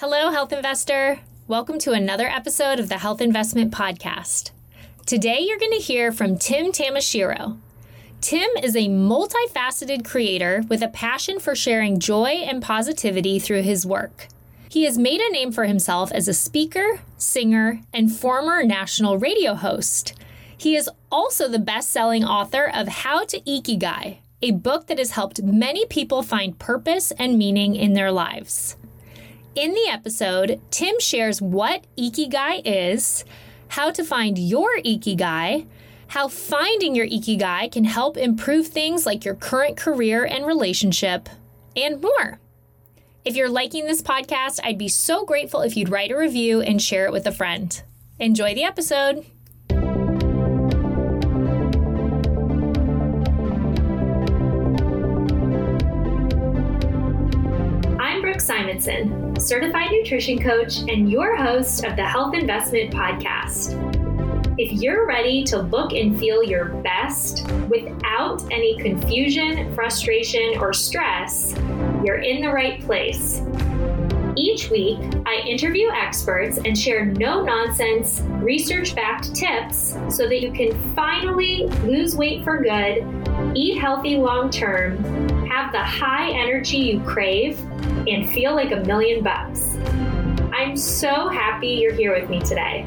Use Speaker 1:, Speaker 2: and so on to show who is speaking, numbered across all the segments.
Speaker 1: Hello, Health Investor. Welcome to another episode of the Health Investment Podcast. Today, you're going to hear from Tim Tamashiro. Tim is a multifaceted creator with a passion for sharing joy and positivity through his work. He has made a name for himself as a speaker, singer, and former national radio host. He is also the best selling author of How to Ikigai, a book that has helped many people find purpose and meaning in their lives. In the episode, Tim shares what Ikigai is, how to find your Ikigai, how finding your Ikigai can help improve things like your current career and relationship, and more. If you're liking this podcast, I'd be so grateful if you'd write a review and share it with a friend. Enjoy the episode. Simonson, certified nutrition coach and your host of the Health Investment Podcast. If you're ready to look and feel your best without any confusion, frustration, or stress, you're in the right place. Each week, I interview experts and share no nonsense, research backed tips so that you can finally lose weight for good, eat healthy long term, have the high energy you crave, and feel like a million bucks. I'm so happy you're here with me today.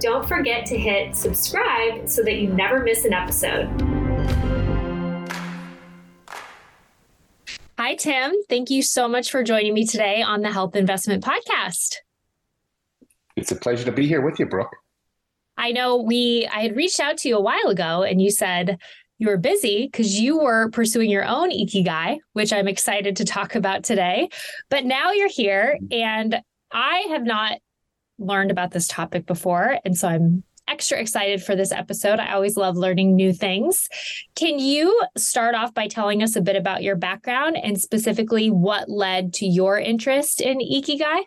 Speaker 1: Don't forget to hit subscribe so that you never miss an episode. Hi, Tim. Thank you so much for joining me today on the Health Investment Podcast.
Speaker 2: It's a pleasure to be here with you, Brooke.
Speaker 1: I know we I had reached out to you a while ago and you said you were busy because you were pursuing your own ikigai, which I'm excited to talk about today. But now you're here and I have not learned about this topic before. And so I'm extra excited for this episode. I always love learning new things. Can you start off by telling us a bit about your background and specifically what led to your interest in Ikigai?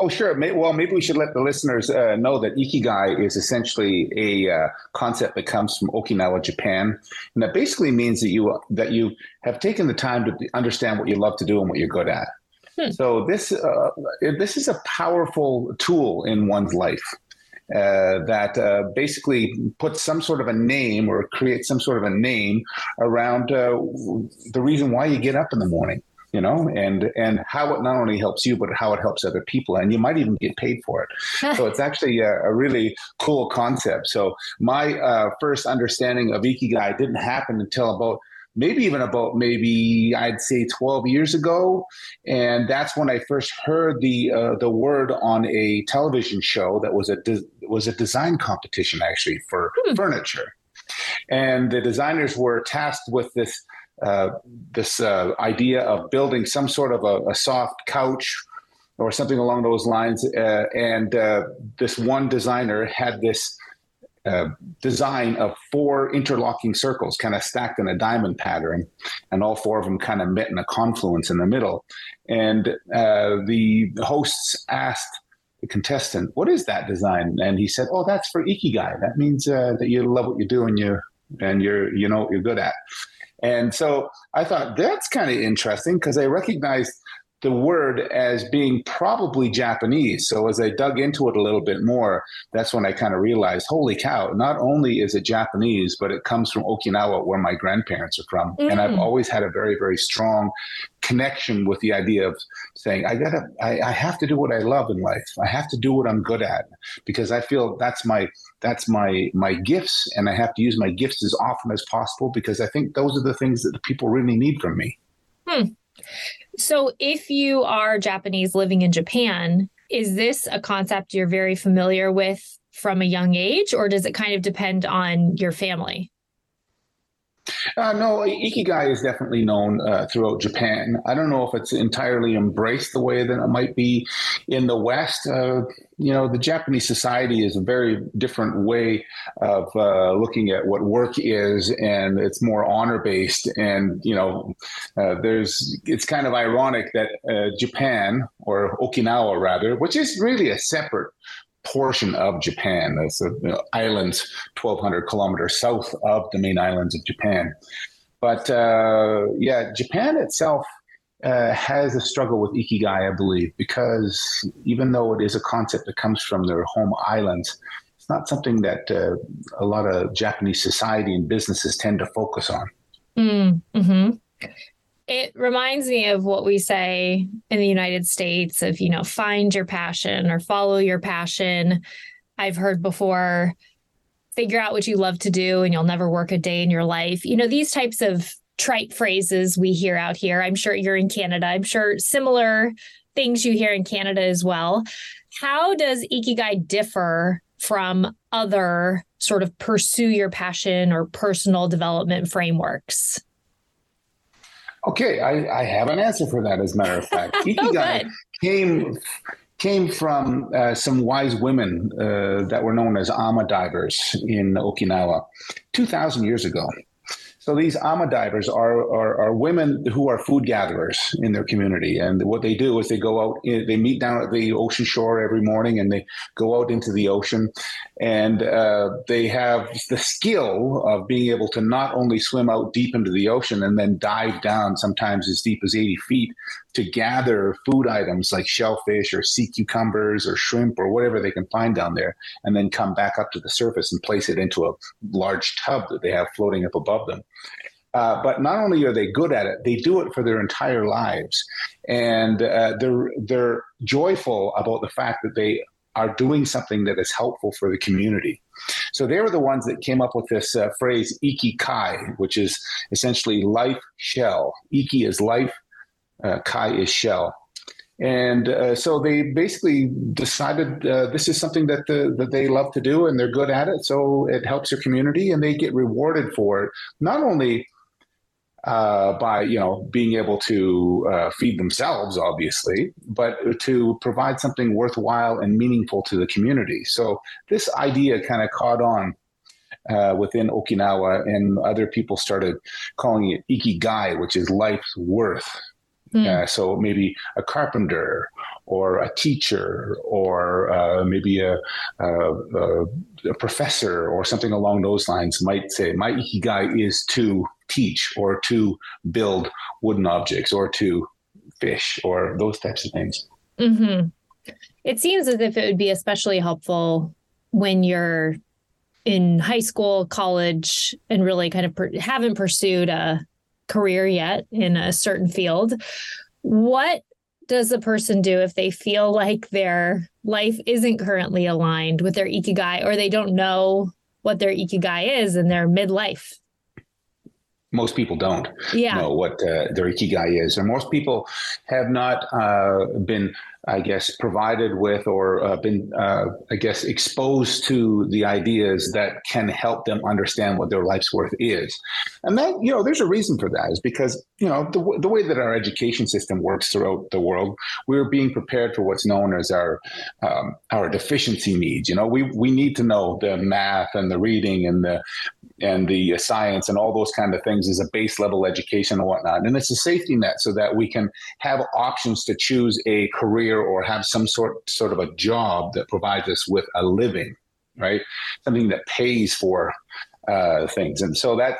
Speaker 2: Oh, sure. Well, maybe we should let the listeners uh, know that Ikigai is essentially a uh, concept that comes from Okinawa, Japan, and that basically means that you that you have taken the time to understand what you love to do and what you're good at. Hmm. So this uh, this is a powerful tool in one's life. Uh, that uh, basically puts some sort of a name or creates some sort of a name around uh, the reason why you get up in the morning you know and and how it not only helps you but how it helps other people and you might even get paid for it. So it's actually a, a, really cool concept. So my uh, first understanding of ikigai didn't happen until about maybe even about maybe I'd say 12 years ago, and that's when I first heard the uh, the word on a television show that was a de- was a design competition actually for hmm. furniture, and the designers were tasked with this uh, this uh, idea of building some sort of a, a soft couch or something along those lines, uh, and uh, this one designer had this uh, design of four interlocking circles, kind of stacked in a diamond pattern, and all four of them kind of met in a confluence in the middle. And the hosts asked the contestant, "What is that design?" And he said, "Oh, that's for ikigai. That means that you love what you do and you and you're you know what you're good at." And so I thought that's kind of interesting because I recognized the word as being probably Japanese. So as I dug into it a little bit more, that's when I kind of realized, holy cow, not only is it Japanese, but it comes from Okinawa, where my grandparents are from. Mm. And I've mm. always had a very, very strong connection with the idea of saying, I gotta, I, I have to do what I love in life. I have to do what I'm good at because I feel that's my, that's my, my gifts. And I have to use my gifts as often as possible because I think those are the things that the people really need from me.
Speaker 1: Hmm. So, if you are Japanese living in Japan, is this a concept you're very familiar with from a young age, or does it kind of depend on your family?
Speaker 2: Uh, no, Ikigai is definitely known uh, throughout Japan. I don't know if it's entirely embraced the way that it might be in the West. Uh, you know, the Japanese society is a very different way of uh, looking at what work is, and it's more honor based. And you know, uh, there's it's kind of ironic that uh, Japan or Okinawa rather, which is really a separate portion of Japan. It's a you know, island 1,200 kilometers south of the main islands of Japan. But uh, yeah, Japan itself uh, has a struggle with ikigai, I believe, because even though it is a concept that comes from their home islands, it's not something that uh, a lot of Japanese society and businesses tend to focus on.
Speaker 1: Mm, hmm It reminds me of what we say in the United States of, you know, find your passion or follow your passion. I've heard before, figure out what you love to do and you'll never work a day in your life. You know, these types of trite phrases we hear out here. I'm sure you're in Canada. I'm sure similar things you hear in Canada as well. How does Ikigai differ from other sort of pursue your passion or personal development frameworks?
Speaker 2: Okay, I, I have an answer for that. As a matter of fact, Ikigai oh, came came from uh, some wise women uh, that were known as ama divers in Okinawa, two thousand years ago. So these ama divers are, are, are women who are food gatherers in their community, and what they do is they go out, they meet down at the ocean shore every morning, and they go out into the ocean, and uh, they have the skill of being able to not only swim out deep into the ocean and then dive down sometimes as deep as 80 feet to gather food items like shellfish or sea cucumbers or shrimp or whatever they can find down there, and then come back up to the surface and place it into a large tub that they have floating up above them. Uh, but not only are they good at it, they do it for their entire lives, and uh, they're they're joyful about the fact that they are doing something that is helpful for the community. So they were the ones that came up with this uh, phrase "ikikai," which is essentially life shell. Iki is life, uh, Kai is shell. And uh, so they basically decided uh, this is something that the, that they love to do and they're good at it. So it helps their community and they get rewarded for it. Not only uh, by you know being able to uh, feed themselves, obviously, but to provide something worthwhile and meaningful to the community. So this idea kind of caught on uh, within Okinawa, and other people started calling it ikigai, which is life's worth. Mm. So maybe a carpenter or a teacher or uh, maybe a, a, a, professor or something along those lines might say, my ikigai is to teach or to build wooden objects or to fish or those types of things.
Speaker 1: Mm-hmm. It seems as if it would be especially helpful when you're in high school, college, and really kind of per- haven't pursued a career yet in a certain field. What does a person do if they feel like their life isn't currently aligned with their ikigai or they don't know what their ikigai is in their midlife?
Speaker 2: Most people don't
Speaker 1: yeah.
Speaker 2: know what uh, their ikigai is, and most people have not uh, been I guess, provided with or uh, been, uh, I guess, exposed to the ideas that can help them understand what their life's worth is. And that, you know, there's a reason for that is because, you know, the, the way that our education system works throughout the world, we're being prepared for what's known as our um, our deficiency needs. You know, we, we need to know the math and the reading and the and the science and all those kind of things as a base level education and whatnot. And it's a safety net so that we can have options to choose a career or have some sort sort of a job that provides us with a living, right? Something that pays for uh, things. And so that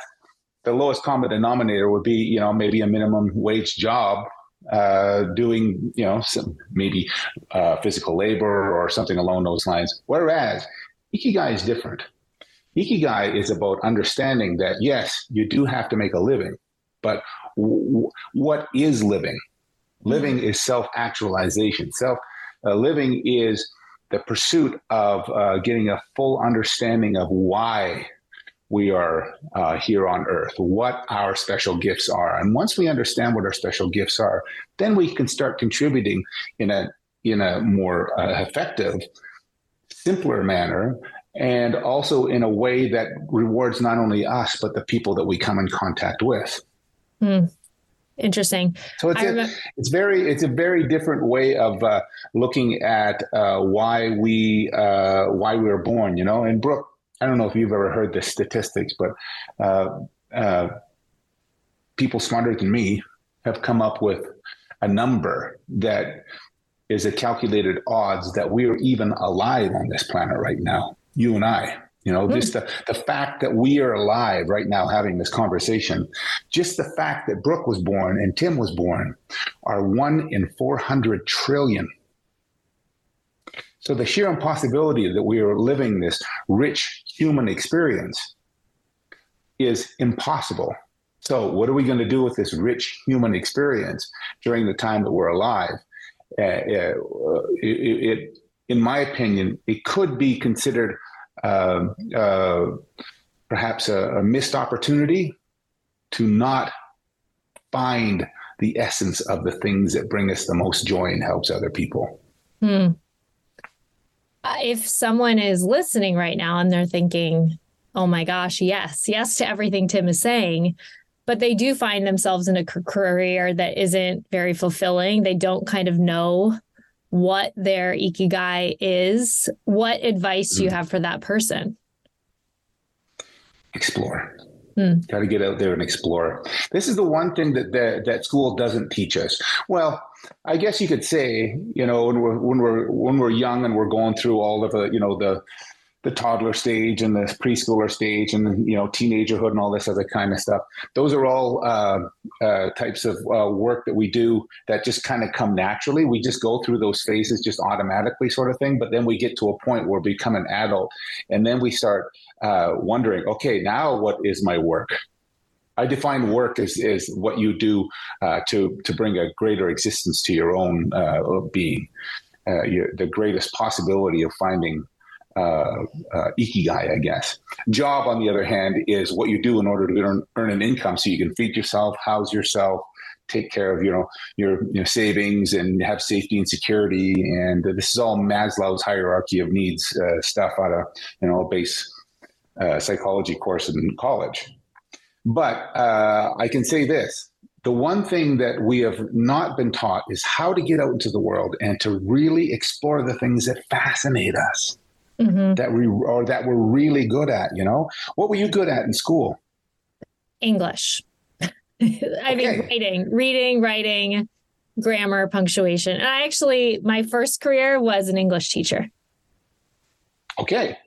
Speaker 2: the lowest common denominator would be, you know, maybe a minimum wage job uh, doing, you know, some maybe uh, physical labor or something along those lines. Whereas Ikigai is different. Ikigai is about understanding that yes, you do have to make a living, but w- what is living? Living is self actualization. Self uh, living is the pursuit of uh, getting a full understanding of why we are uh, here on earth, what our special gifts are. And once we understand what our special gifts are, then we can start contributing in a in a more uh, effective, simpler manner and also in a way that rewards not only us but the people that we come in contact with.
Speaker 1: Mm. Interesting.
Speaker 2: So it's a, it's very it's a very different way of uh, looking at uh, why we uh, why we were born. You know, and Brooke, I don't know if you've ever heard the statistics, but uh, uh, people smarter than me have come up with a number that is a calculated odds that we are even alive on this planet right now you and I. You know, mm. just the, the fact that we are alive right now having this conversation, just the fact that Brooke was born and Tim was born are one in 400 trillion. So the sheer impossibility that we are living this rich human experience is impossible. So, what are we going to do with this rich human experience during the time that we're alive? Uh, uh, it, it, in my opinion, it could be considered Um, uh, perhaps a, a, missed opportunity to not find the essence of the things that bring us the most joy and helps other people. Hmm.
Speaker 1: Uh, if someone is listening right now and they're thinking, oh my gosh, yes, yes to everything Tim is saying, but they do find themselves in a career that isn't very fulfilling. They don't kind of know what their ikigai is, what advice do you hmm. have for that person?
Speaker 2: Explore. Hmm. Got to get out there and explore. This is the one thing that, that that school doesn't teach us. Well, I guess you could say, you know, when we're when we're when we're young and we're going through all of the, you know, the the toddler stage and the preschooler stage and you know teenagerhood and all this other kind of stuff. Those are all uh, uh, types of uh, work that we do that just kind of come naturally. We just go through those phases just automatically sort of thing but then we get to a point where we become an adult and then we start uh, wondering okay now what is my work? I define work as, as what you do uh, to to bring a greater existence to your own uh, being, your, the greatest possibility of finding uh, uh, ikigai, I guess. Job, on the other hand, is what you do in order to earn, earn an income so you can feed yourself, house yourself, take care of you know your savings and have safety and security. And this is all Maslow's hierarchy of needs uh, stuff out of you know a base uh, psychology course in college. But uh, I can say this. The one thing that we have not been taught is how to get out into the world and to really explore the things that fascinate us mm-hmm. that we or that we're really good at. You know, what were you good at in school?
Speaker 1: English. I okay. mean, writing, reading, writing, grammar, punctuation. And I actually, my first career was an English teacher.
Speaker 2: Okay.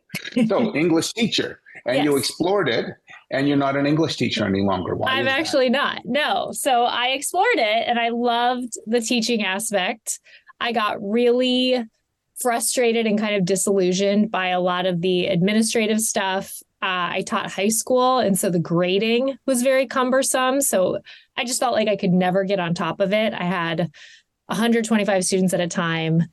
Speaker 2: So, English teacher, and yes. you explored it, and you're not an English teacher any longer.
Speaker 1: Why I'm actually not. No. So, I explored it and I loved the teaching aspect. I got really frustrated and kind of disillusioned by a lot of the administrative stuff. Uh, I taught high school, and so the grading was very cumbersome. So I just felt like I could never get on top of it. I had 125 students at a time.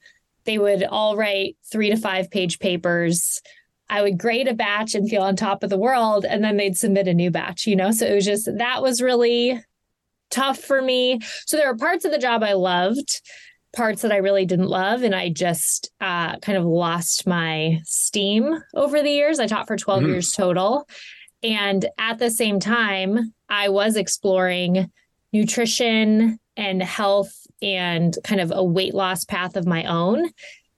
Speaker 1: They would all write three to five page papers. I would grade a batch and feel on top of the world, and then they'd submit a new batch, you know? So it was just that was really tough for me. So there were parts of the job I loved parts that I really didn't love. And I just uh, kind of lost my steam over the years. I taught for 12 mm-hmm. years total. And at the same time, I was exploring nutrition and health and kind of a weight loss path of my own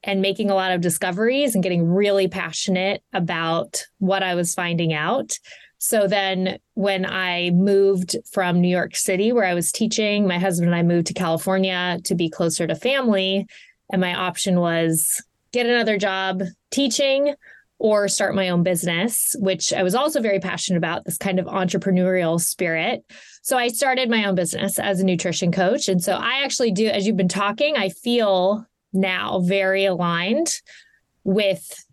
Speaker 1: and making a lot of discoveries and getting really passionate about what I was finding out. So then when I moved from New York City, where I was teaching, my husband and I moved to California to be closer to family. And my option was get another job teaching or start my own business, which I was also very passionate about this kind of entrepreneurial spirit. So I started my own business as a nutrition coach. And so I actually do, as you've been talking, I feel now very aligned with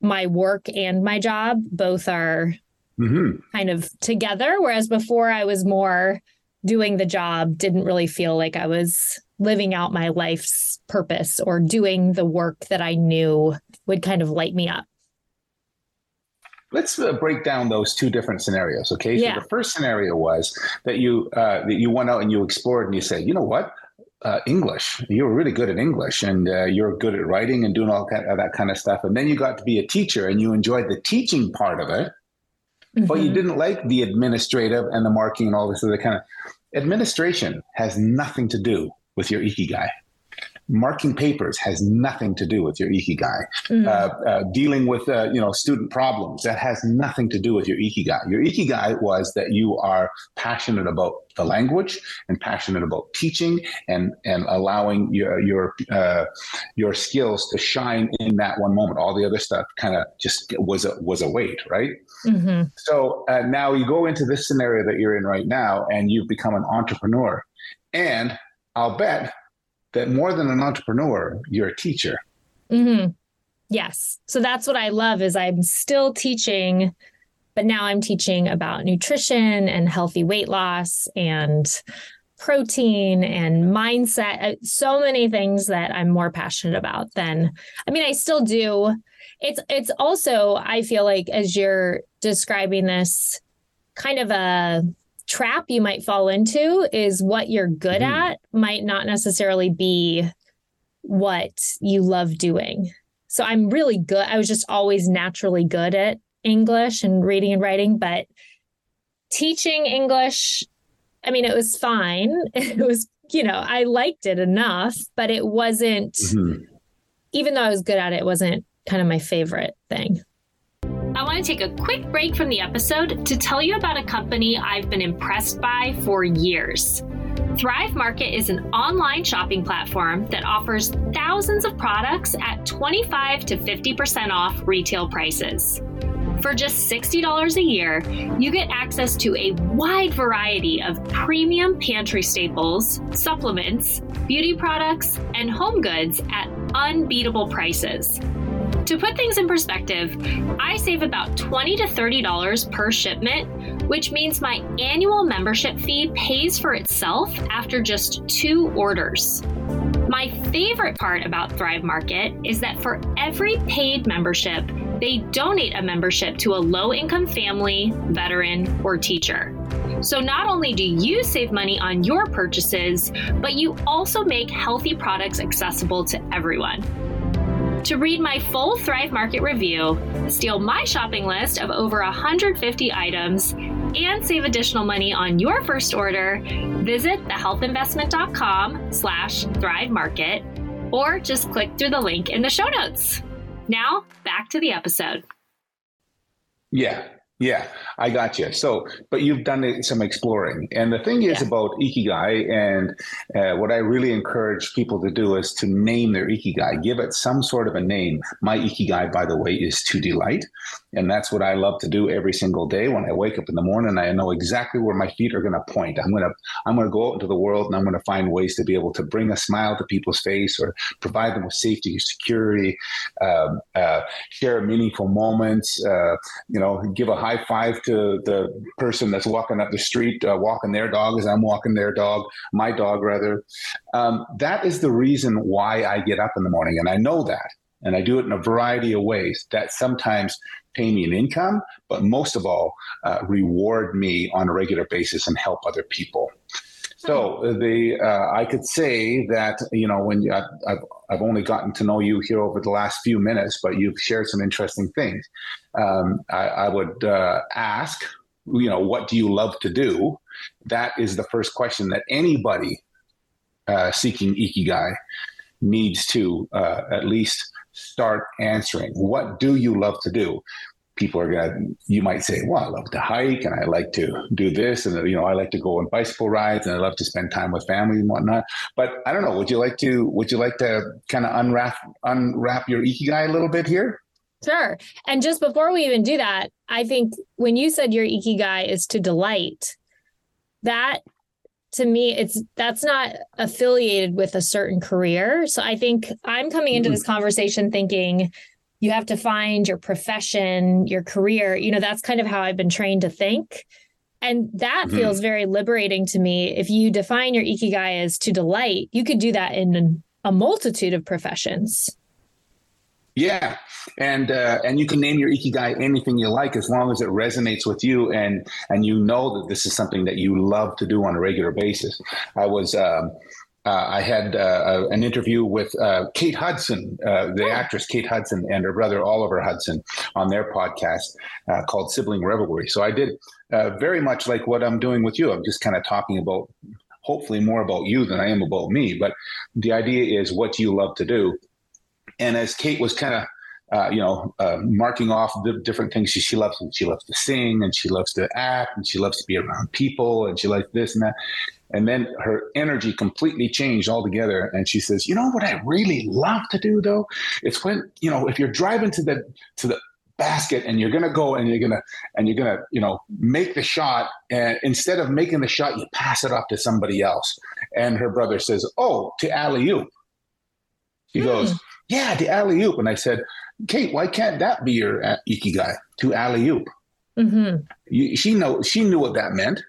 Speaker 1: my work and my job. Both are mm-hmm. kind of together. Whereas before I was more doing the job, didn't really feel like I was living out my life's purpose or doing the work that I knew would kind of light me up.
Speaker 2: Let's uh, break down those two different scenarios. Okay, so yeah. the first scenario was that you uh, that you went out and you explored and you said, you know what, uh, English. You were really good at English, and uh, you're good at writing and doing all that, that kind of stuff. And then you got to be a teacher, and you enjoyed the teaching part of it mm-hmm. but you mm-hmm. didn't like the administrative and the marking and all this other kind of administration has nothing to do with your ikigai. Marking papers has nothing to do with your ikigai. Mm-hmm. Uh, uh, dealing with uh, you know student problems that has nothing to do with your ikigai. Your ikigai was that you are passionate about the language and passionate about teaching and and allowing your your uh, your skills to shine in that one moment. All the other stuff kind of just was a was a weight, right? Mm-hmm. So uh, now you go into this scenario that you're in right now, and you've become an entrepreneur, and I'll bet that more than an entrepreneur, you're a teacher.
Speaker 1: Mm-hmm. Yes. So that's what I love is I'm still teaching but now I'm teaching about nutrition and healthy weight loss and protein and mindset uh, so many things that i'm more passionate about than i mean i still do it's it's also i feel like as you're describing this kind of a trap you might fall into is what you're good mm-hmm. at might not necessarily be what you love doing so i'm really good i was just always naturally good at English and reading and writing, but teaching English, I mean, it was fine. It was, you know, I liked it enough, but it wasn't, mm-hmm. even though I was good at it, it wasn't kind of my favorite thing. I want to take a quick break from the episode to tell you about a company I've been impressed by for years. Thrive Market is an online shopping platform that offers thousands of products at 25 to 50% off retail prices. For just $60 a year, you get access to a wide variety of premium pantry staples, supplements, beauty products, and home goods at unbeatable prices. To put things in perspective, I save about 20 to $30 per shipment, which means my annual membership fee pays for itself after just two orders. My favorite part about Thrive Market is that for every paid membership, they donate a membership to a low income family, veteran, or teacher. So not only do you save money on your purchases, but you also make healthy products accessible to everyone. To read my full Thrive Market review, steal my shopping list of over 150 items, and save additional money on your first order, visit thehealthinvestment.com slash Thrive Market or just click through the link in the show notes. Now, back to the episode.
Speaker 2: Yeah, yeah, I got you. So, but you've done some exploring, and the thing is yeah. about ikigai, and uh, what I really encourage people to do is to name their ikigai, give it some sort of a name. My ikigai, by the way, is to delight, and that's what I love to do every single day. When I wake up in the morning, I know exactly where my feet are going to point. I'm gonna I'm gonna go out into the world, and I'm gonna find ways to be able to bring a smile to people's face, or provide them with safety, security, um, uh, share meaningful moments. Uh, you know, give a high five to the person that's walking up the street, uh, walking their dog as I'm walking their dog, my dog rather. Um, that is the reason why I get up in the morning, and I know that. And I do it in a variety of ways that sometimes pay me an income, but most of all, uh, reward me on a regular basis and help other people. So the uh, I could say that you know when you, I've I've only gotten to know you here over the last few minutes, but you've shared some interesting things. Um, I, I, would uh, ask, you know, what do you love to do? That is the first question that anybody uh, seeking ikigai needs to uh, at least start answering. What do you love to do? people are gonna you might say well i love to hike and i like to do this and you know i like to go on bicycle rides and i love to spend time with family and whatnot but i don't know would you like to would you like to kind of unwrap unwrap your ikigai a little bit here
Speaker 1: sure and just before we even do that i think when you said your ikigai is to delight that to me it's that's not affiliated with a certain career so i think i'm coming into mm-hmm. this conversation thinking you have to find your profession, your career. You know, that's kind of how I've been trained to think. And that mm-hmm. feels very liberating to me. If you define your ikigai as to delight, you could do that in a multitude of professions.
Speaker 2: Yeah, and uh, and you can name your ikigai anything you like as long as it resonates with you and and you know that this is something that you love to do on a regular basis. I was um, uh, I had uh, an interview with uh, Kate Hudson, uh, the oh. actress Kate Hudson, and her brother Oliver Hudson on their podcast uh, called Sibling Revelry. So I did uh, very much like what I'm doing with you. I'm just kind of talking about hopefully more about you than I am about me. But the idea is, what you love to do? And as Kate was kind of uh, you know, uh, marking off the different things she, she loves. She loves to sing and she loves to act and she loves to be around people and she likes this and that. And then her energy completely changed altogether. And she says, "You know what I really love to do though? It's when you know if you're driving to the to the basket and you're gonna go and you're gonna and you're gonna you know make the shot and instead of making the shot you pass it off to somebody else and her brother says oh to alley oop he hmm. goes yeah to alley oop and i said kate why can't that be your ikigai to alley oop mm-hmm. she know she knew what that meant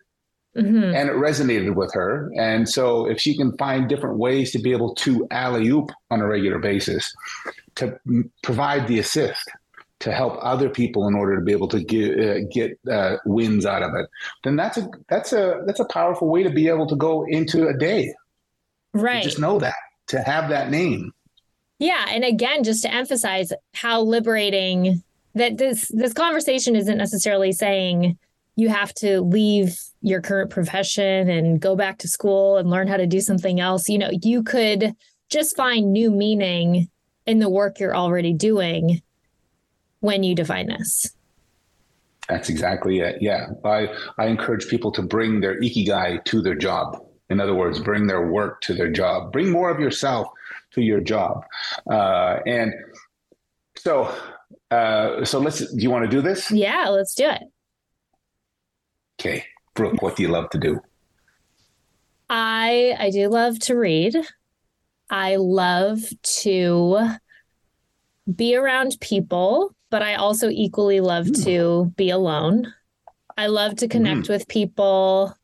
Speaker 2: Mm-hmm. and it resonated with her. And so, if she can find different ways to be able to alley oop on a regular basis, to provide the assist, to help other people in order to be able to get uh, get uh, wins out of it, then that's a that's a that's a powerful way to be able to go into a day.
Speaker 1: Right.
Speaker 2: just know that to have that name.
Speaker 1: Yeah, and again, just to emphasize how liberating that this this conversation isn't necessarily saying you have to leave your current profession and go back to school and learn how to do something else. You know, you could just find new meaning in the work you're already doing when you define this.
Speaker 2: That's exactly it. Yeah. I, I encourage people to bring their ikigai to their job. In other words, bring their work to their job. Bring more of yourself to your job. Uh, and so, uh, so let's. Do you want to do this?
Speaker 1: Yeah, let's do it.
Speaker 2: Okay, Brooke, what do you love to do?
Speaker 1: I I do love to read. I love to be around people, but I also equally love mm. to be alone. I love to connect mm. with people.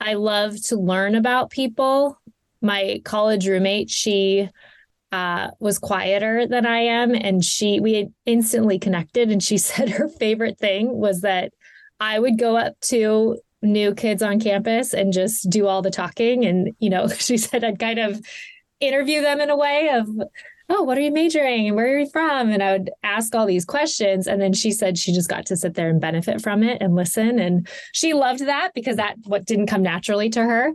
Speaker 1: I love to learn about people. My college roommate, she uh, was quieter than I am, and she we instantly connected. And she said her favorite thing was that I would go up to new kids on campus and just do all the talking. And you know, she said I'd kind of interview them in a way of oh, what are you majoring and where are you from? And I would ask all these questions. And then she said she just got to sit there and benefit from it and listen. And she loved that because that what didn't come naturally to her.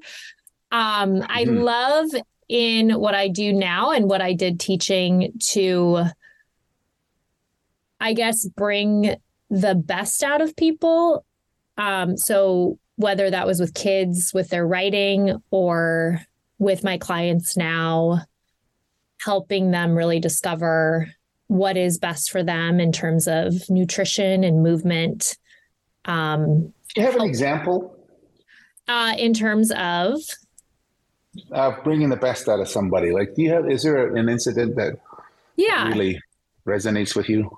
Speaker 1: Um, mm-hmm. I love in what I do now and what I did teaching to, I guess, bring the best out of people. Um, so whether that was with kids, with their writing, or with my clients now, helping them really discover what is best for them in terms of nutrition and movement.
Speaker 2: Um, Do you have an example?
Speaker 1: Uh, in terms of
Speaker 2: uh, bringing the best out of somebody, like, do you have? Is there an incident that
Speaker 1: yeah
Speaker 2: really resonates with you?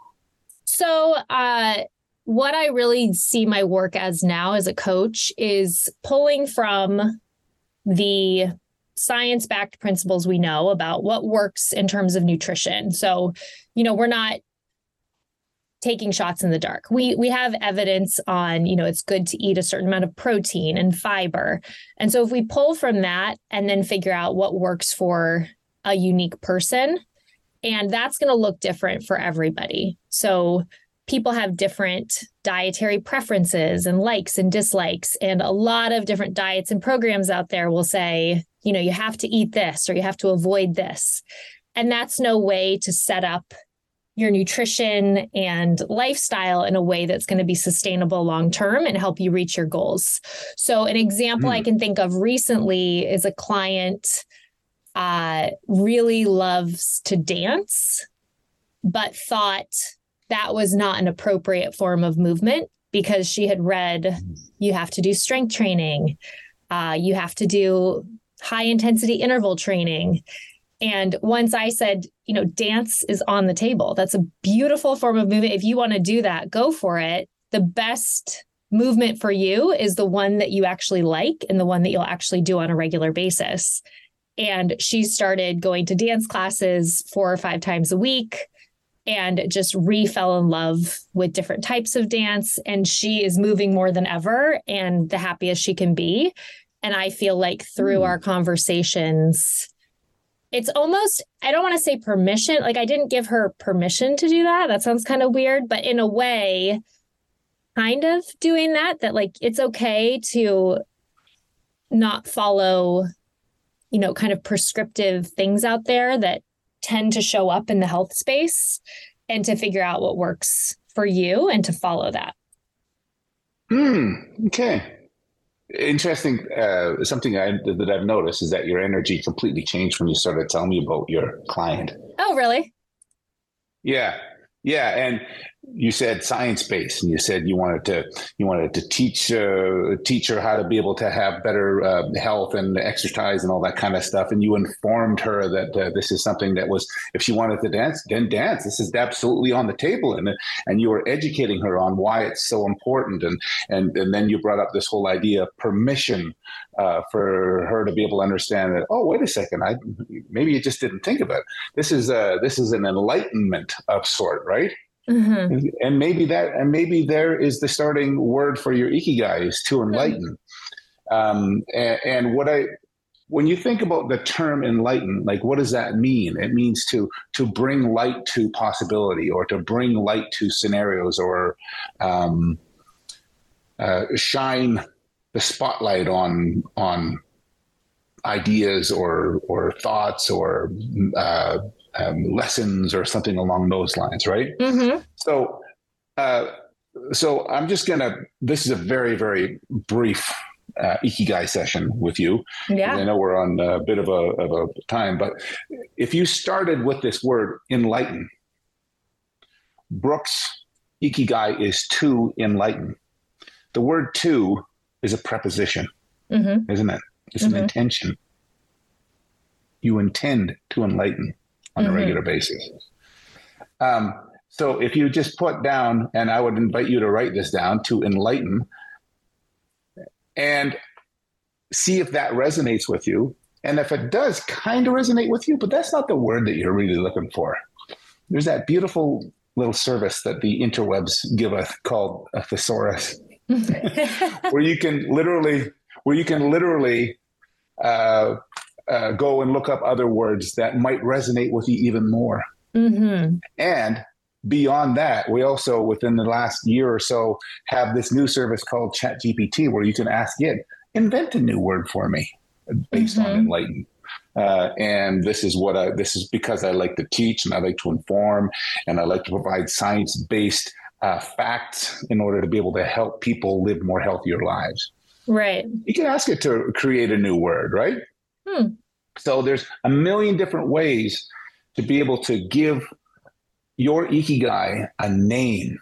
Speaker 1: So, uh, what I really see my work as now as a coach is pulling from the science backed principles we know about what works in terms of nutrition. So, you know, we're not taking shots in the dark. We we have evidence on, you know, it's good to eat a certain amount of protein and fiber. And so if we pull from that and then figure out what works for a unique person, and that's going to look different for everybody. So people have different dietary preferences and likes and dislikes and a lot of different diets and programs out there will say you know, you have to eat this or you have to avoid this. And that's no way to set up your nutrition and lifestyle in a way that's going to be sustainable long term and help you reach your goals. So, an example mm. I can think of recently is a client uh, really loves to dance, but thought that was not an appropriate form of movement because she had read mm. you have to do strength training, uh, you have to do high intensity interval training. And once I said, you know, dance is on the table. That's a beautiful form of movement. If you want to do that, go for it. The best movement for you is the one that you actually like and the one that you'll actually do on a regular basis. And she started going to dance classes four or five times a week and just re fell in love with different types of dance. And she is moving more than ever and the happiest she can be. And I feel like through mm. our conversations, it's almost, I don't want to say permission. Like I didn't give her permission to do that. That sounds kind of weird, but in a way, kind of doing that, that like it's okay to not follow, you know, kind of prescriptive things out there that tend to show up in the health space and to figure out what works for you and to follow that.
Speaker 2: Hmm. Okay. Interesting. Uh, something I, that I've noticed is that your energy completely changed when you started telling me about your client.
Speaker 1: Oh, really?
Speaker 2: Yeah. Yeah. And you said science based and you said you wanted to you wanted to teach uh, teach her how to be able to have better uh, health and exercise and all that kind of stuff. And you informed her that uh, this is something that was if she wanted to dance then dance. This is absolutely on the table. And and you were educating her on why it's so important. And and and then you brought up this whole idea of permission uh, for her to be able to understand that oh wait a second. I maybe you just didn't think of it. This is a this is an enlightenment of sort right Mm-hmm. And maybe that, and maybe there is the starting word for your ikigai is to enlighten. Mm-hmm. Um, and, and, what I, when you think about the term enlighten, like what does that mean? It means to to bring light to possibility, or to bring light to scenarios, or um, uh, shine the spotlight on on ideas or or thoughts or uh, um, lessons or something along those lines, right? Mm-hmm. So, uh, so I'm just gonna. This is a very very brief uh, ikigai session with you.
Speaker 1: Yeah,
Speaker 2: I know we're on a bit of a of a time, but if you started with this word enlighten, Brooks ikigai is to enlighten. The word to is a preposition, mm-hmm. isn't it? It's mm-hmm. an intention. You intend to enlighten on mm-hmm. a regular basis. Um, so if you just put down, and I would invite you to write this down to enlighten and see if that resonates with you. And if it does kind of resonate with you, but that's not the word that you're really looking for. There's that beautiful little service that the interwebs give us called a thesaurus, where you can literally, where you can literally uh, uh, go and look up other words that might resonate with you even more. Mm-hmm. And beyond that, we also, within the last year or so, have this new service called ChatGPT where you can ask it, invent a new word for me based mm-hmm. on Enlighten. Uh, and this is what I, this is because I like to teach and I like to inform and I like to provide science based uh, facts in order to be able to help people live more healthier lives.
Speaker 1: Right.
Speaker 2: You can ask it to create a new word, right? Hmm. So there's a million different ways to be able to give your ikigai a name.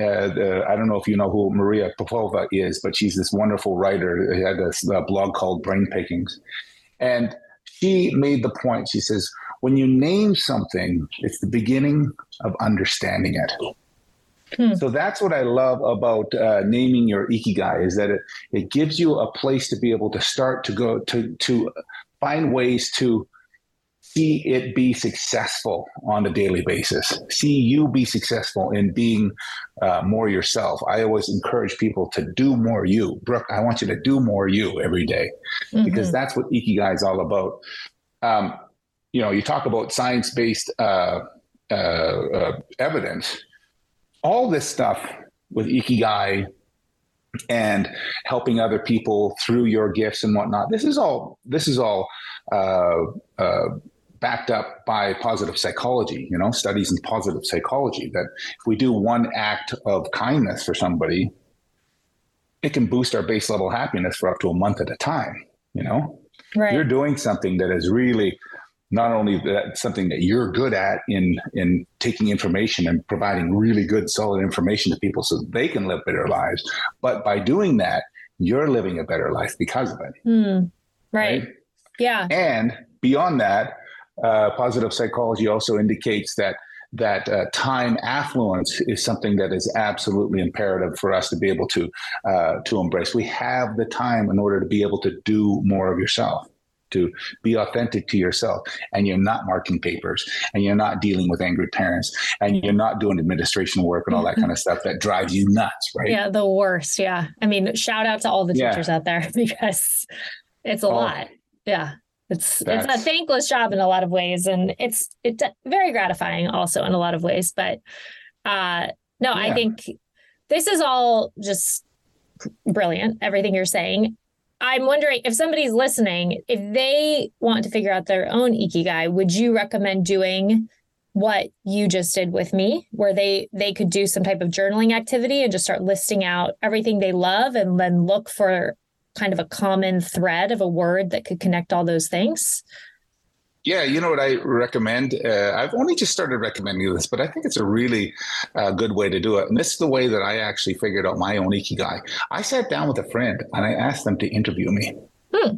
Speaker 2: Uh, the, I don't know if you know who Maria Popova is, but she's this wonderful writer. She had this uh, blog called Brain Pickings. And she made the point, she says, when you name something, it's the beginning of understanding it. Hmm. So that's what I love about uh, naming your ikigai is that it, it gives you a place to be able to start to go to to find ways to see it be successful on a daily basis. See you be successful in being uh, more yourself. I always encourage people to do more you. Brooke, I want you to do more you every day mm-hmm. because that's what Ikigai is all about. Um, you know, you talk about science based uh, uh, uh, evidence all this stuff with ikigai and helping other people through your gifts and whatnot. This is all. This is all uh, uh, backed up by positive psychology. You know, studies in positive psychology that if we do one act of kindness for somebody, it can boost our base level happiness for up to a month at a time. You know, right. you're doing something that is really not only that something that you're good at in in taking information and providing really good solid information to people so they can live better lives but by doing that you're living a better life because of it
Speaker 1: mm, right. right. yeah
Speaker 2: and beyond that uh, positive psychology also indicates that that uh, time affluence is something that is absolutely imperative for us to be able to uh, to embrace. We have the time in order to be able to do more of yourself to be authentic to yourself and you're not marking papers and you're not dealing with angry parents and you're not doing administration work and all that kind of stuff that drives you nuts right?
Speaker 1: Yeah the worst yeah. I mean shout out to all the teachers yeah. out there because it's a oh, lot. Yeah it's it's a thankless job in a lot of ways and it's it's very gratifying also in a lot of ways but uh no yeah. i think this is all just brilliant everything you're saying I'm wondering if somebody's listening, if mm-hmm. they want to figure out their own ikigai, would you recommend doing what you just did with me where they they could do some type of journaling activity and just start listing out everything they love and then look for kind of a common thread of a word that could connect all those things?
Speaker 2: Yeah, you know what I recommend? Uh, I've only just started recommending this, but I think it's a really uh, good way to do it. And this is the way that I actually figured out my own ikigai. I sat down with a friend and I asked them to interview me. Hmm.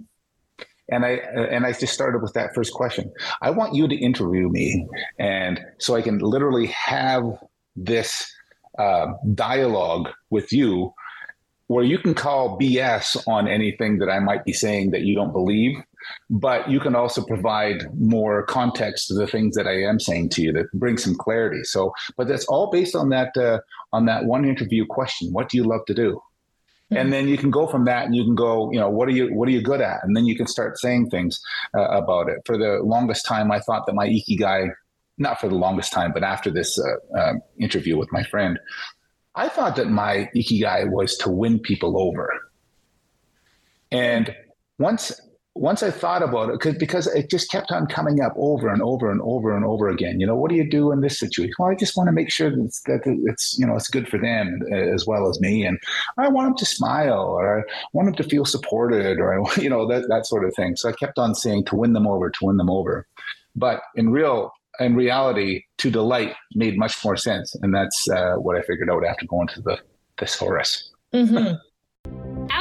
Speaker 2: And I uh, and I just started with that first question. I want you to interview me, and so I can literally have this uh, dialogue with you where you can call BS on anything that I might be saying that you don't believe, but you can also provide more context to the things that I am saying to you that bring some clarity. So, but that's all based on that uh, on that one interview question: What do you love to do? Mm-hmm. And then you can go from that, and you can go, you know, what are you what are you good at? And then you can start saying things uh, about it. For the longest time, I thought that my ikigai, not for the longest time, but after this uh, uh interview with my friend, I thought that my ikigai was to win people over. And once once I thought about it, because it just kept on coming up over and over and over and over again. You know, what do you do in this situation? Well, I just want to make sure that it's, that it's you know it's good for them as well as me, and I want them to smile, or I want them to feel supported, or you know that that sort of thing. So I kept on saying to win them over, to win them over. But in real in reality, to delight made much more sense, and that's uh, what I figured out after going to the thesaurus. Mm-hmm.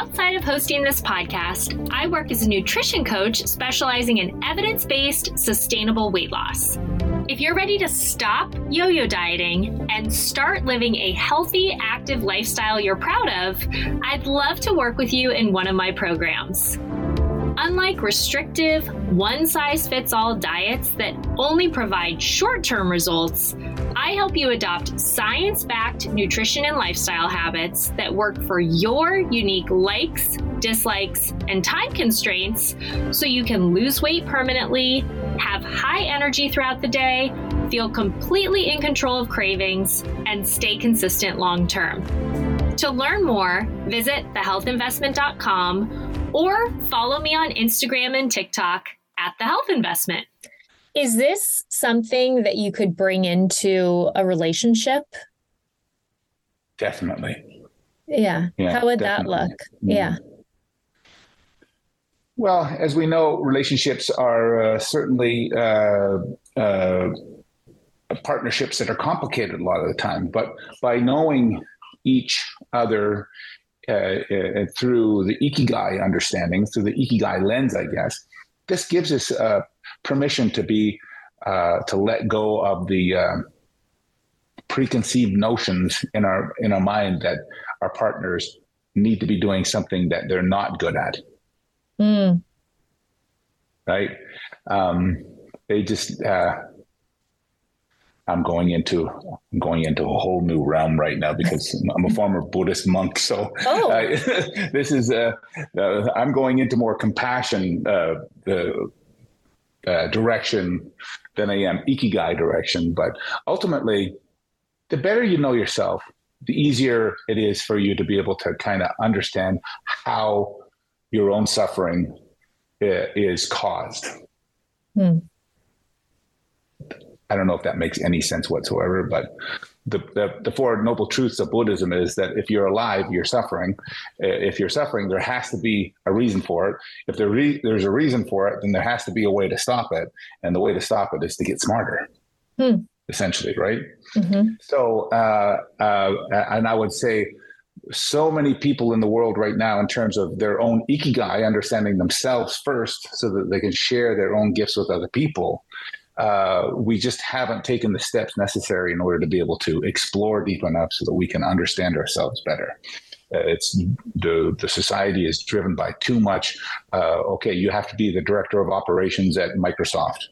Speaker 1: Outside of hosting this podcast, I work as a nutrition coach specializing in evidence based, sustainable weight loss. If you're ready to stop yo yo dieting and start living a healthy, active lifestyle you're proud of, I'd love to work with you in one of my programs. Unlike restrictive, one size fits all diets that only provide short term results, I help you adopt science backed nutrition and lifestyle habits that work for your unique likes, dislikes, and time constraints so you can lose weight permanently, have high energy throughout the day, feel completely in control of cravings, and stay consistent long term. To learn more, visit thehealthinvestment.com or follow me on Instagram and TikTok at The Health Investment. Is this something that you could bring into a relationship?
Speaker 2: Definitely.
Speaker 1: Yeah. yeah How would definitely. that look? Mm-hmm. Yeah.
Speaker 2: Well, as we know, relationships are uh, certainly uh, uh, partnerships that are complicated a lot of the time. But by knowing each other uh, uh, through the ikigai understanding, through the ikigai lens, I guess, this gives us uh, permission to be uh, to let go of the uh, preconceived notions in our in our mind that our partners need to be doing something that they're not good at. Mm. Right? Um, they just uh, I'm going into I'm going into a whole new realm right now because I'm a former Buddhist monk. So oh. uh, this is uh, uh, I'm going into more compassion uh, uh, direction than I am ikigai direction. But ultimately, the better you know yourself, the easier it is for you to be able to kind of understand how your own suffering uh, is caused. Hmm. I don't know if that makes any sense whatsoever, but the, the, the, four noble truths of Buddhism is that if you're alive, you're suffering. If you're suffering, there has to be a reason for it. If there re- there's a reason for it, then there has to be a way to stop it. And the way to stop it is to get smarter, hmm. essentially, right? Mm-hmm. So, uh, uh, and I would say, so many people in the world right now, in terms of their own ikigai, understanding themselves first so that they can share their own gifts with other people uh, we just haven't taken the steps necessary in order to be able to explore deep enough so that we can understand ourselves better. Uh, it's the the society is driven by too much. Uh, okay, you have to be the director of operations at Microsoft,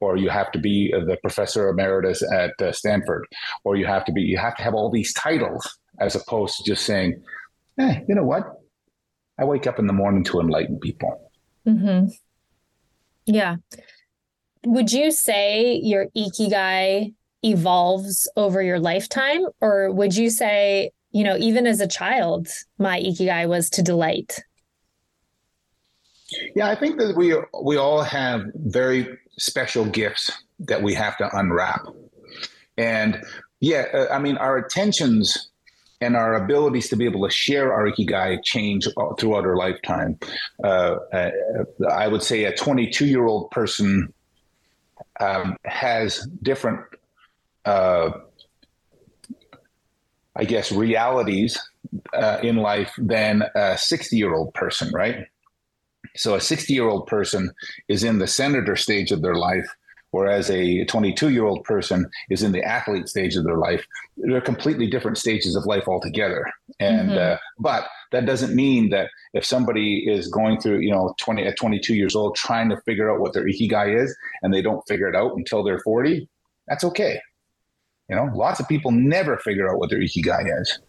Speaker 2: or you have to be the professor emeritus at uh, Stanford, or you have to be you have to have all these titles as opposed to just saying, eh, you know what, I wake up in the morning to enlighten people.
Speaker 1: Mm-hmm. Yeah would you say your ikigai evolves over your lifetime or would you say you know even as a child my ikigai was to delight
Speaker 2: Yeah, I think that we we all have very special gifts that we have to unwrap. And yeah, uh, I mean, our attentions and our abilities to be able to share our ikigai change throughout our lifetime. Uh, uh I would say a 22 year old person um, has different, uh, I guess, realities uh, in life than a 60 year old person, right? So a 60 year old person is in the senator stage of their life, whereas a 22 year old person is in the athlete stage of their life. They're completely different stages of life altogether. And, mm-hmm. uh, but that doesn't mean that if somebody is going through, you know, 20 at 22 years old, trying to figure out what their ikigai is and they don't figure it out until they're 40, that's okay. You know, lots of people never figure out what their ikigai is.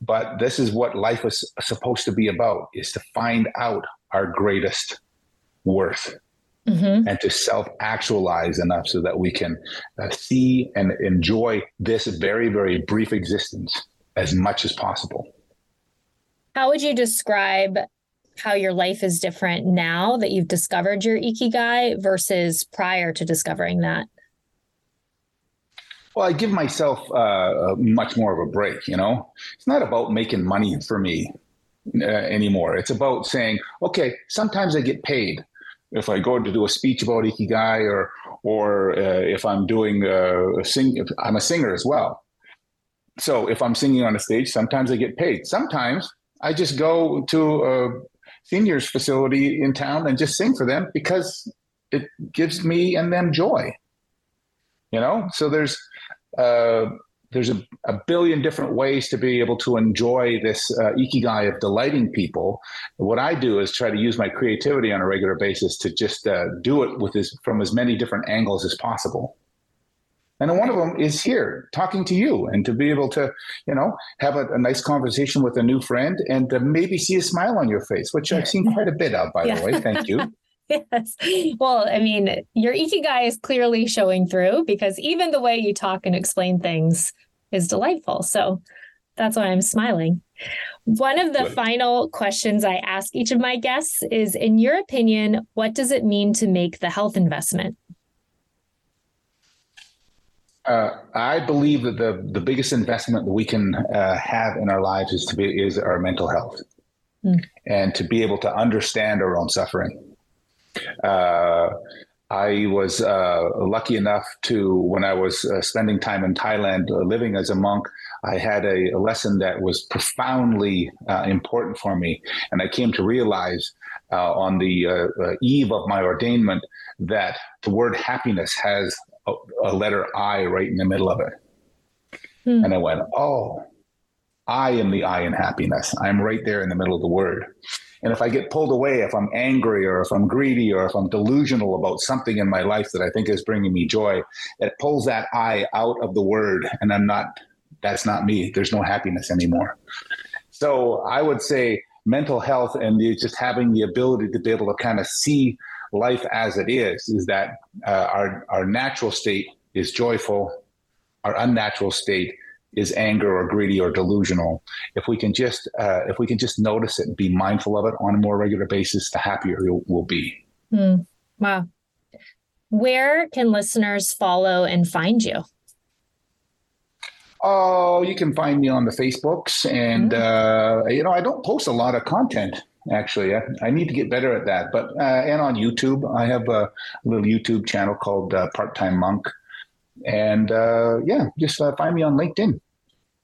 Speaker 2: But this is what life is supposed to be about is to find out our greatest worth mm-hmm. and to self actualize enough so that we can uh, see and enjoy this very, very brief existence as much as possible.
Speaker 1: How would you describe how your life is different now that you've discovered your ikigai versus prior to discovering that?
Speaker 2: Well, I give myself uh, much more of a break. You know, it's not about making money for me uh, anymore. It's about saying, okay, sometimes I get paid if I go to do a speech about ikigai, or or uh, if I'm doing uh, a sing. I'm a singer as well. So if I'm singing on a stage, sometimes I get paid. Sometimes I just go to a seniors facility in town and just sing for them because it gives me and them joy. You know, so there's uh, there's a, a, billion different ways to be able to enjoy this uh, ikigai of delighting people. What I do is try to use my creativity on a regular basis to just uh, do it with this from as many different angles as possible. And one of them is here talking to you and to be able to, you know, have a, a nice conversation with a new friend and to maybe see a smile on your face, which I've seen quite a bit of, by yeah. the way. Thank you.
Speaker 1: yes. Well, I mean, your ikigai is clearly showing through because even the way you talk and explain things is delightful. So that's why I'm smiling. One of the Good. final questions I ask each of my guests is In your opinion, what does it mean to make the health investment?
Speaker 2: Uh, I believe that the, the biggest investment that we can uh, have in our lives is to be is our mental health, mm. and to be able to understand our own suffering. Uh, I was uh, lucky enough to, when I was uh, spending time in Thailand uh, living as a monk, I had a, a lesson that was profoundly uh, important for me. And I came to realize uh, on the uh, eve of my ordainment that the word happiness has a, a letter I right in the middle of it. Hmm. And I went, oh, I am the I in happiness. I'm right there in the middle of the word. And if I get pulled away, if I'm angry or if I'm greedy or if I'm delusional about something in my life that I think is bringing me joy, it pulls that I out of the word. And I'm not, that's not me. There's no happiness anymore. So I would say mental health and just having the ability to be able to kind of see life as it is, is that uh, our, our natural state is joyful, our unnatural state is anger or greedy or delusional if we can just uh, if we can just notice it and be mindful of it on a more regular basis the happier we'll be.
Speaker 1: Mm, wow. Where can listeners follow and find you?
Speaker 2: Oh you can find me on the facebooks and mm. uh, you know i don't post a lot of content actually. I, I need to get better at that but uh, and on youtube. I have a little youtube channel called uh, part-time monk. And uh, yeah, just uh, find me on LinkedIn.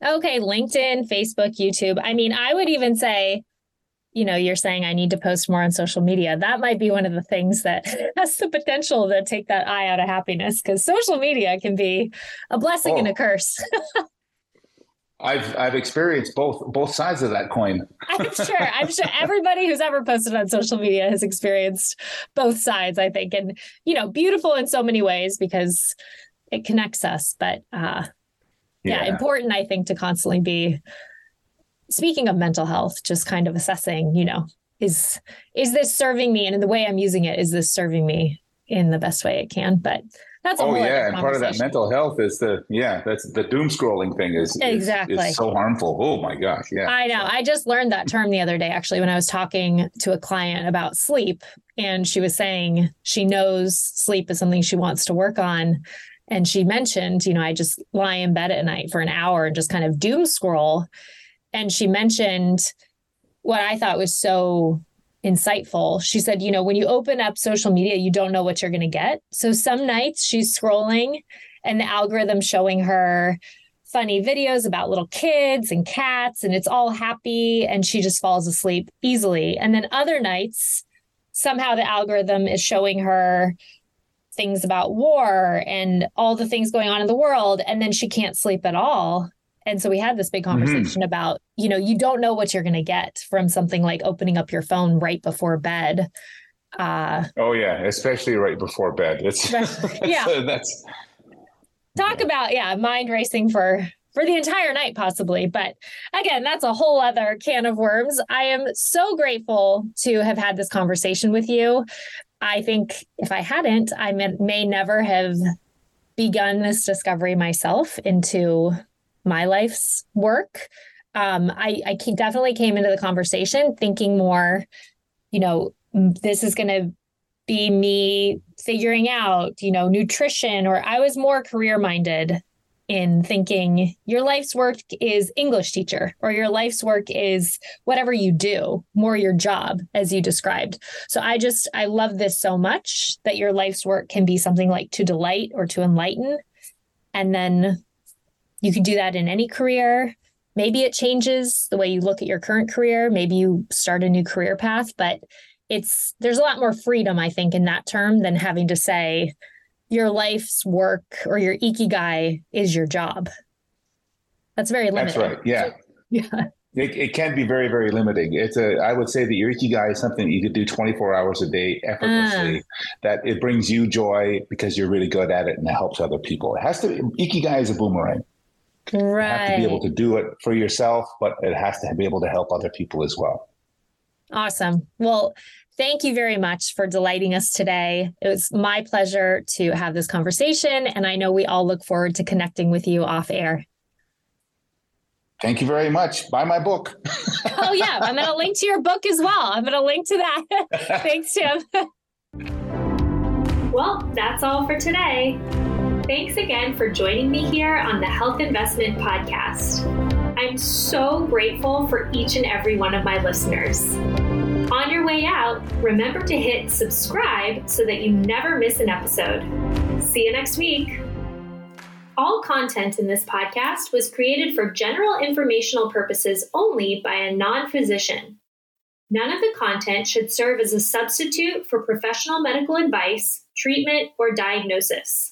Speaker 1: Okay, LinkedIn, Facebook, YouTube. I mean, I would even say, you know, you're saying I need to post more on social media. That might be one of the things that has the potential to take that I out of happiness because social media can be a blessing oh. and a oh. curse.
Speaker 2: I've I've experienced both both sides of that coin.
Speaker 1: I'm sure. I'm sure everybody who's ever posted on social media has experienced both sides, I think. And you know, beautiful in so many ways because it connects us. But uh yeah, yeah, important, I think, to constantly be speaking of mental health, just kind of assessing, you know, is is this serving me? And in the way I'm using it, is this serving me in the best way it can? But that's a
Speaker 2: oh yeah, and part of that mental health is the yeah, that's the doom scrolling thing is is-
Speaker 1: Exactly.
Speaker 2: is, so harmful. Oh my gosh, yeah.
Speaker 1: I know. I just learned that term the other day, actually, when I was talking to a client about sleep. And she was saying she knows sleep is something she wants to work on. And she mentioned, you know, I just lie in bed at night for an hour and just kind of doom scroll. And she mentioned what I thought was so insightful. She said, you know, when you open up social media, you don't know what you're going to get. So some nights she's scrolling and the algorithm showing her funny videos about little kids and cats and it's all happy and she just falls asleep easily. And then other nights, somehow the algorithm is showing her things about war and all the things going on in the world and then she can't sleep at all. And so we had this big conversation about, you know, you don't know what you're going to get from something like opening up your phone right before bed. Uh
Speaker 2: Oh yeah, especially right before bed. It's
Speaker 1: Yeah.
Speaker 2: so that's
Speaker 1: talk about yeah mind racing for for the entire night possibly but again that's a whole other can of worms i am so grateful to have had this conversation with you i think if i hadn't i may, may never have begun this discovery myself into my life's work. Um, I, I definitely came into the conversation thinking more you know this is going to be me figuring out, you know, nutrition, or I was more career minded in thinking your life's work is English teacher or your life's work is whatever you do, more your job, as you described. So I just, I love this so much that your life's work can be something like to delight or to enlighten. And then you can do that in any career. Maybe it changes the way you look at your current career. Maybe you start a new career path, but it's there's a lot more freedom i think in that term than having to say your life's work or your ikigai is your job that's very limiting
Speaker 2: that's right. Yeah.
Speaker 1: yeah
Speaker 2: It, it can be very, very limiting. It's a, I would say that your ikigai is something you could do 24 hours a day effortlessly, ah. that it brings you joy because you're really good at it and it helps other people. It has to, ikigai is a boomerang. You have to be able to do it for yourself, but it has to be able to help other people as well.
Speaker 1: Awesome well thank you very much for delighting us today it was my pleasure to have this conversation and i know we all look forward to connecting with you off air
Speaker 2: Thank you very much. Buy my book.
Speaker 1: oh yeah i'm going to link to your book as well i'm going to link to that Thanks, Tim. well, that's all for today. Thanks again for joining me here on the Health Investment Podcast. I'm so grateful for each and every one of my listeners. On your way out, remember to hit subscribe so that you never miss an episode. See you next week. All content in this podcast was created for general informational purposes only by a non physician. None of the content should serve as a substitute for professional medical advice, treatment, or diagnosis.